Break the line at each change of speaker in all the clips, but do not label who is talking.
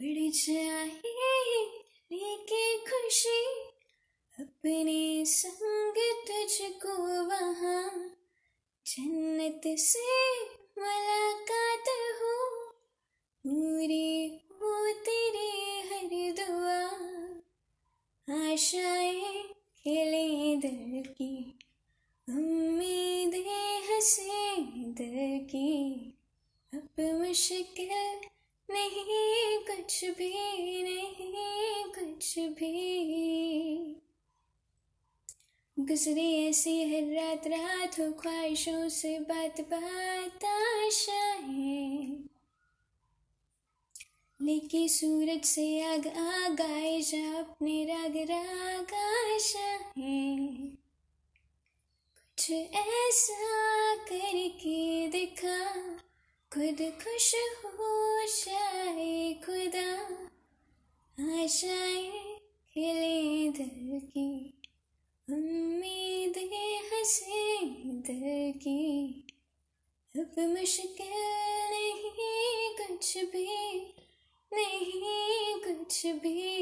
उड़ जाए लेके खुशी। अपने संग तुझको वहाँ, जन्नत से मुलाकात हो। पूरी हो तेरी हर दुआ। आशाएँ खिले दिल की, उम्मीदें हंसे दिल की। अब मुश्किल नहीं, कुछ भी नहीं, कुछ भी। गुजरी ऐसी हर रात रात हो ख्वाहिशों से बात बात आशाएँ। लेके सूरज से आग आग आए जा अपने राग राग आशाएँ। कुछ ऐसा करके दिखा खुद खुश हो जाए, खुदा आशाएँ खिले दिल की। उम्मीदें हंसे दिल की। अब मुश्किल नहीं, कुछ भी नहीं, कुछ भी।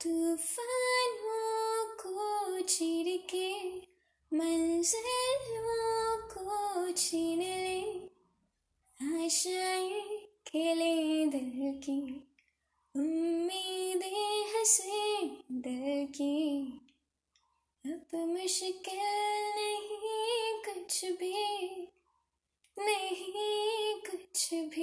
तूफानों को चीर के खेले दिल की। उम्मीदें हंसे दिल की। अब मुश्किल नहीं कुछ भी, नहीं कुछ भी।